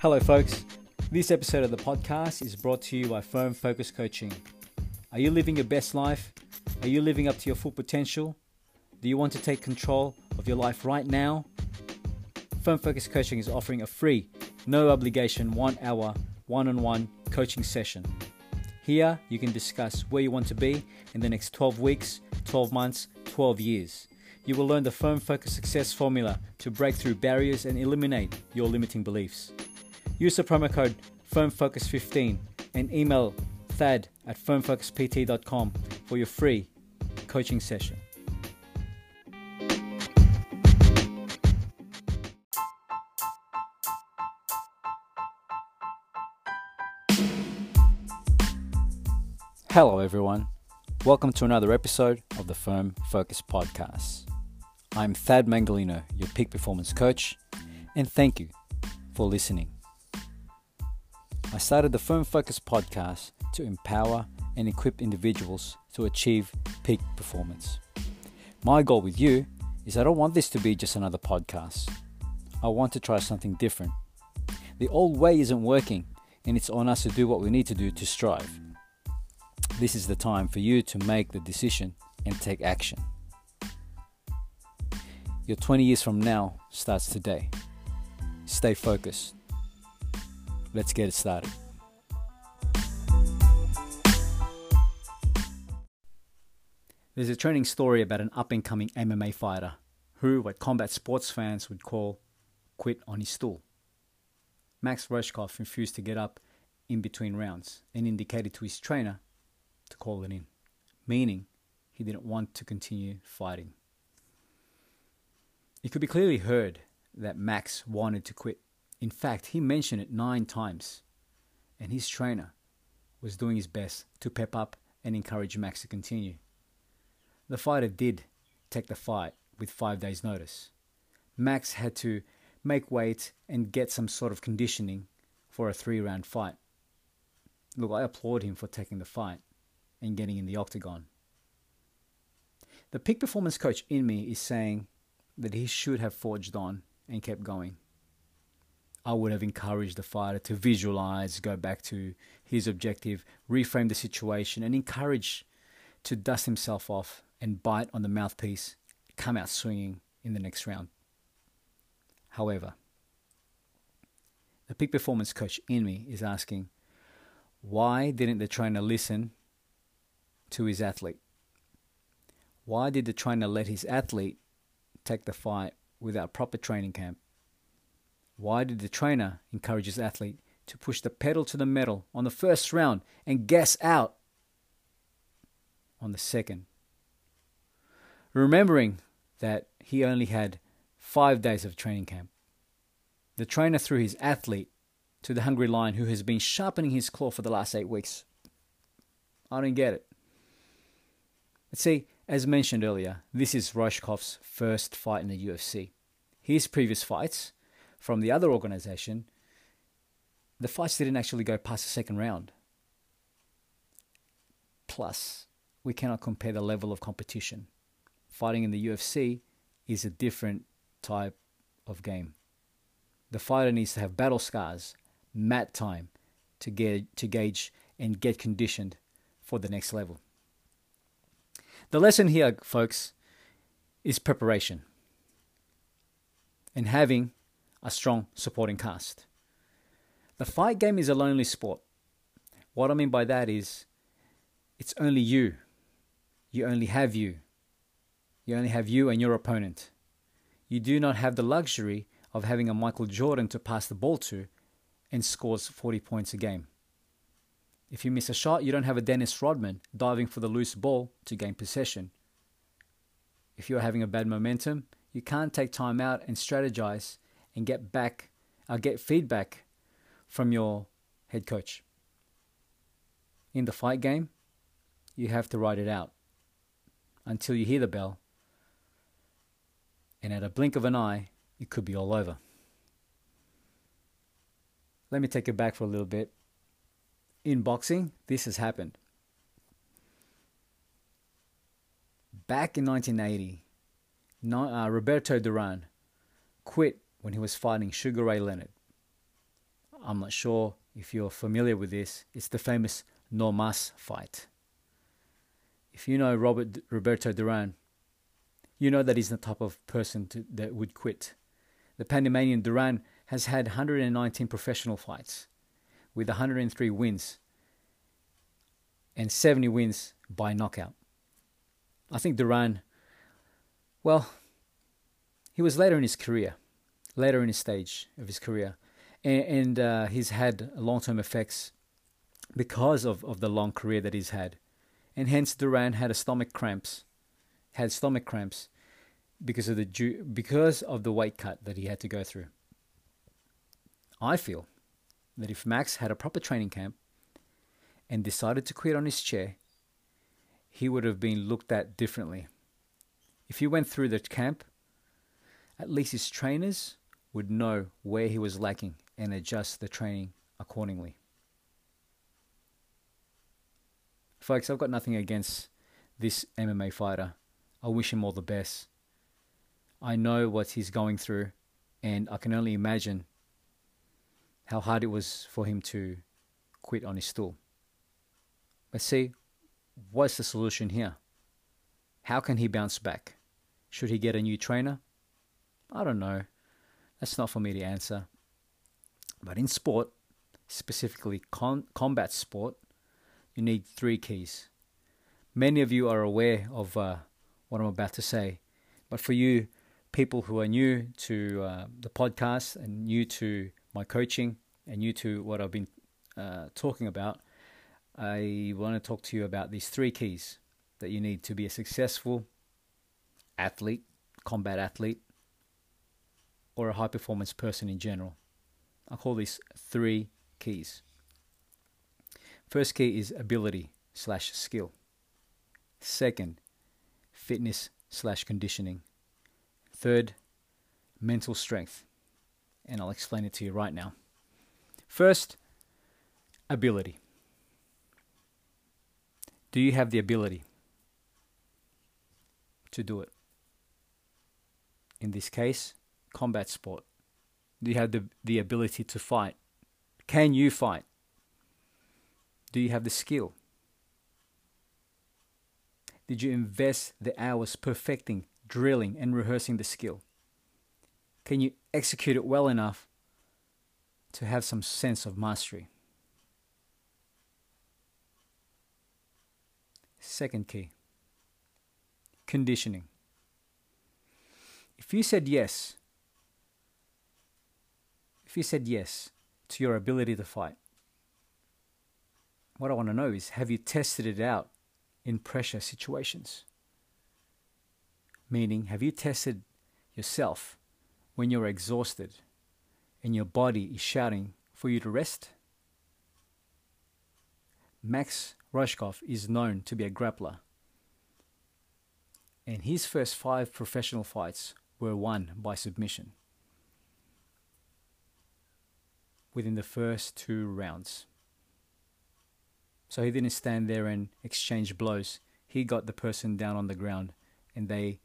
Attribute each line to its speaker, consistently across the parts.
Speaker 1: Hello, folks. This episode of the podcast is brought to you by Firm Focus Coaching. Are you living your best life? Are you living up to your full potential? Do you want to take control of your life right now? Firm Focus Coaching is offering a free, no obligation, one hour, one on one coaching session. Here, you can discuss where you want to be in the next 12 weeks, 12 months, 12 years. You will learn the Firm Focus Success formula to break through barriers and eliminate your limiting beliefs. Use the promo code FirmFocus15 and email thad at firmfocuspt.com for your free coaching session. Hello, everyone. Welcome to another episode of the Firm Focus Podcast. I'm Thad Mangalino, your peak performance coach, and thank you for listening. I started the Firm Focus Podcast to empower and equip individuals to achieve peak performance. My goal with you is I don't want this to be just another podcast. I want to try something different. The old way isn't working, and it's on us to do what we need to do to strive. This is the time for you to make the decision and take action. Your 20 years from now starts today. Stay focused. Let's get it started. There's a training story about an up and coming MMA fighter who, what combat sports fans would call, quit on his stool. Max Rohskopf refused to get up in between rounds and indicated to his trainer to call it in, meaning he didn't want to continue fighting. It could be clearly heard that Max wanted to quit. In fact, he mentioned it nine times, and his trainer was doing his best to pep up and encourage Max to continue. The fighter did take the fight with five days' notice. Max had to make weight and get some sort of conditioning for a three round fight. Look, I applaud him for taking the fight and getting in the octagon. The peak performance coach in me is saying that he should have forged on and kept going. I would have encouraged the fighter to visualize, go back to his objective, reframe the situation, and encourage to dust himself off and bite on the mouthpiece, come out swinging in the next round. However, the peak performance coach in me is asking, why didn't the trainer listen to his athlete? Why did the trainer let his athlete take the fight without proper training camp? Why did the trainer encourage his athlete to push the pedal to the metal on the first round and gas out on the second? Remembering that he only had five days of training camp. The trainer threw his athlete to the hungry lion who has been sharpening his claw for the last eight weeks. I don't get it. Let's see, as mentioned earlier, this is Rohskopf's first fight in the UFC. His previous fights from the other organization, the fights didn't actually go past the second round. Plus, we cannot compare the level of competition. Fighting in the UFC is a different type of game. The fighter needs to have battle scars, mat time to get to gauge and get conditioned for the next level. The lesson here, folks, is preparation and having a strong supporting cast. The fight game is a lonely sport. What I mean by that is it's only you. You only have you. You only have you and your opponent. You do not have the luxury of having a Michael Jordan to pass the ball to and scores 40 points a game. If you miss a shot, you don't have a Dennis Rodman diving for the loose ball to gain possession. If you're having a bad momentum, you can't take time out and strategize and get back, uh, get feedback from your head coach. In the fight game, you have to ride it out until you hear the bell, and at a blink of an eye, it could be all over. Let me take it back for a little bit in boxing, this has happened. Back in 1980, uh, Roberto Duran quit when he was fighting Sugar Ray Leonard. I'm not sure if you're familiar with this. It's the famous no mas fight. If you know Robert Roberto Duran, you know that he's the type of person to, that would quit. The Panamanian Duran has had 119 professional fights with 103 wins and 70 wins by knockout. I think Duran, well, he was later in his career, later in his stage of his career, and, and uh, he's had long term effects because of, of the long career that he's had. And hence, Duran had stomach cramps, had stomach cramps because of the because of the weight cut that he had to go through. I feel that if Max had a proper training camp and decided to quit on his chair, he would have been looked at differently. If he went through the camp, at least his trainers would know where he was lacking and adjust the training accordingly. Folks, I've got nothing against this MMA fighter. I wish him all the best. I know what he's going through, and I can only imagine how hard it was for him to quit on his stool. But see, what's the solution here? How can he bounce back? Should he get a new trainer? I don't know. That's not for me to answer. But in sport, specifically con- combat sport, you need three keys. Many of you are aware of uh, what I'm about to say, but for you, people who are new to uh, the podcast and new to my coaching and new to what I've been uh, talking about, I want to talk to you about these three keys that you need to be a successful athlete, combat athlete, or a high performance person in general. I call these three keys. First key is ability slash skill. Second, fitness slash conditioning. Third, mental strength. And I'll explain it to you right now. First, ability. Do you have the ability to do it? In this case, combat sport. Do you have the, the ability to fight? Can you fight? Do you have the skill? Did you invest the hours perfecting, drilling, and rehearsing the skill? Can you execute it well enough to have some sense of mastery? Second key conditioning. If you said yes, if you said yes to your ability to fight, what I want to know is have you tested it out in pressure situations? Meaning, have you tested yourself when you're exhausted and your body is shouting for you to rest? Max Rohskopf is known to be a grappler, and his first five professional fights were won by submission within the first two rounds. So he didn't stand there and exchange blows. He got the person down on the ground and they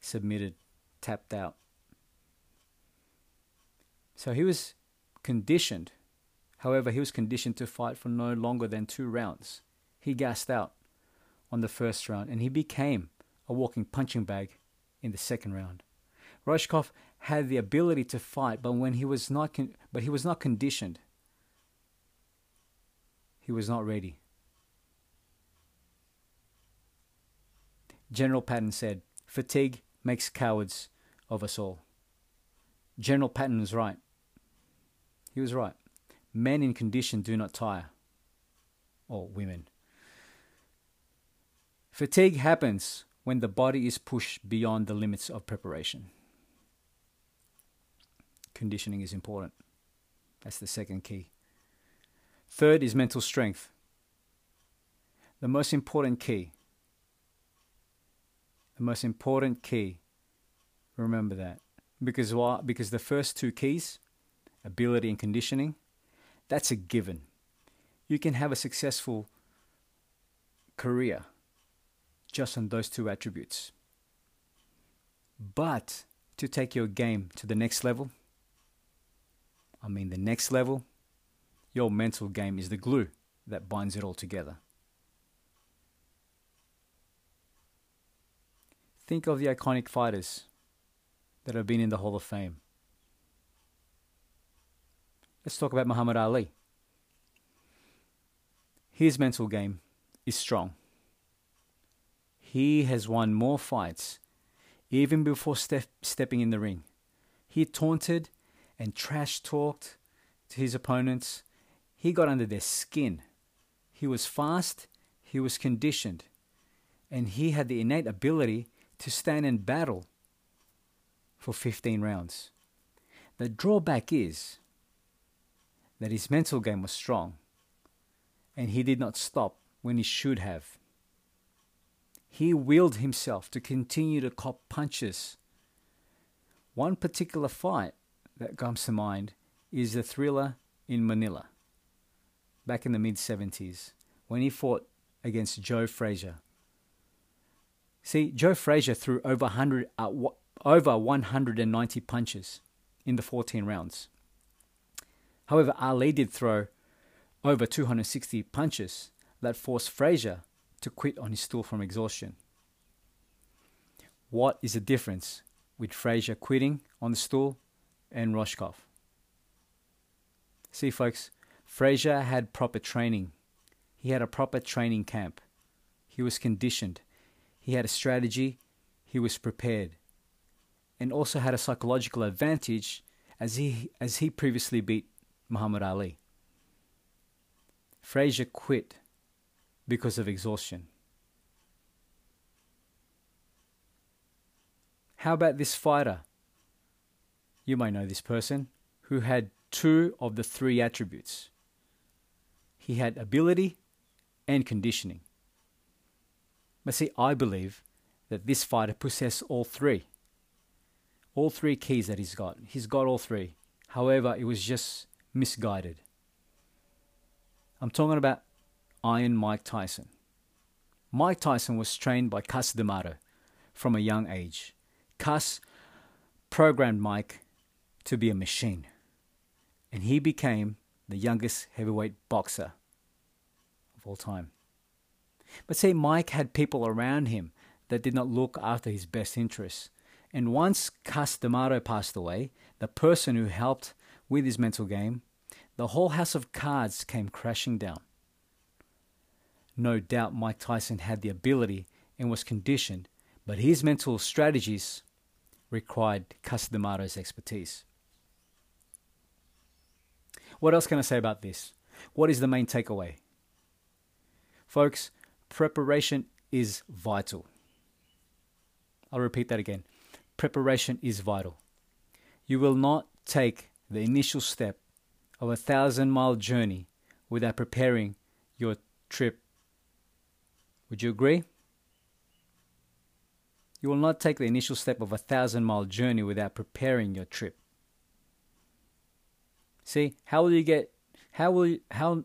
Speaker 1: submitted, tapped out. So he was conditioned. However, he was conditioned to fight for no longer than two rounds. He gassed out on the first round and he became a walking punching bag in the second round. Rohskopf had the ability to fight, but when he was not, con- but he was not conditioned. He was not ready. General Patton said, Fatigue makes cowards of us all. General Patton was right. He was right. Men in condition do not tire. Or women. Fatigue happens when the body is pushed beyond the limits of preparation. Conditioning is important. That's the second key. Third is mental strength. The most important key the most important key. Remember that. Because why? Because the first two keys, ability and conditioning, that's a given. You can have a successful career just on those two attributes. But to take your game to the next level, mean the next level, your mental game is the glue that binds it all together. Think of the iconic fighters that have been in the Hall of Fame. Let's talk about Muhammad Ali. His mental game is strong. He has won more fights even before step, stepping in the ring. He taunted and trash talked to his opponents. He got under their skin. He was fast, he was conditioned, and he had the innate ability to stand and battle for 15 rounds. The drawback is that his mental game was strong and he did not stop when he should have. He willed himself to continue to cop punches. One particular fight that comes to mind is the thriller in Manila back in the mid 70s when he fought against Joe Frazier. See, Joe Frazier threw over 100 uh, over 190 punches in the 14 rounds. However, Ali did throw over 260 punches that forced Frazier to quit on his stool from exhaustion. What is the difference with Frazier quitting on the stool and Rohskopf? See, folks, Frazier had proper training. He had a proper training camp. He was conditioned. He had a strategy. He was prepared. And also had a psychological advantage as he, as he previously beat Muhammad Ali. Frazier quit because of exhaustion. How about this fighter? You might know this person who had two of the three attributes. He had ability and conditioning. But see, I believe that this fighter possessed all three. All three keys that he's got. He's got all three. However, it was just misguided. I'm talking about Iron Mike Tyson. Mike Tyson was trained by Cus D'Amato from a young age. Cus programmed Mike to be a machine, and he became the youngest heavyweight boxer of all time. But see, Mike had people around him that did not look after his best interests. And once Cus passed away, the person who helped with his mental game the whole house of cards came crashing down. No doubt Mike Tyson had the ability and was conditioned, but his mental strategies required Cus D'Amato's expertise. What else can I say about this? What is the main takeaway? Folks, preparation is vital. I'll repeat that again. Preparation is vital. You will not take the initial step of a thousand mile journey without preparing your trip. Would you agree? You will not take the initial step of a thousand mile journey without preparing your trip. See, how will you get how will you how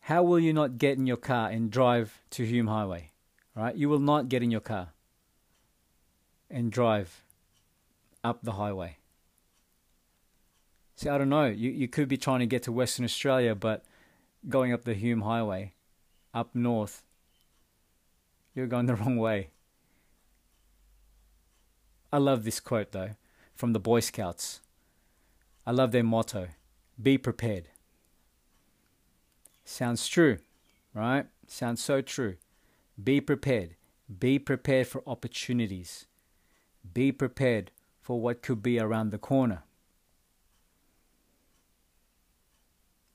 Speaker 1: how will you not get in your car and drive to Hume Highway? Right? You will not get in your car and drive up the highway. See, I don't know. You you could be trying to get to Western Australia, but going up the Hume Highway, up north, you're going the wrong way. I love this quote though, from the Boy Scouts. I love their motto: "Be prepared." Sounds true, right? Sounds so true. Be prepared. Be prepared for opportunities. Be prepared for what could be around the corner.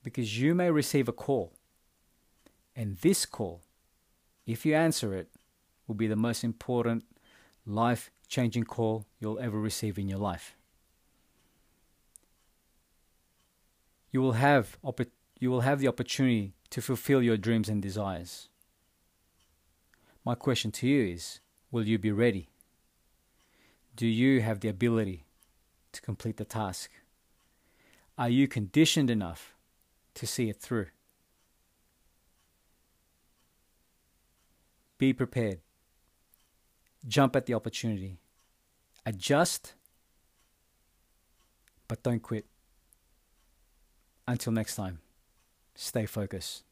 Speaker 1: because you may receive a call. And this call, if you answer it, will be the most important life changing call you'll ever receive in your life. You will have you will have the opportunity to fulfill your dreams and desires. My question to you is will you be ready? Do you have the ability to complete the task? Are you conditioned enough to see it through. Be prepared. Jump at the opportunity. Adjust, but don't quit. Until next time, stay focused.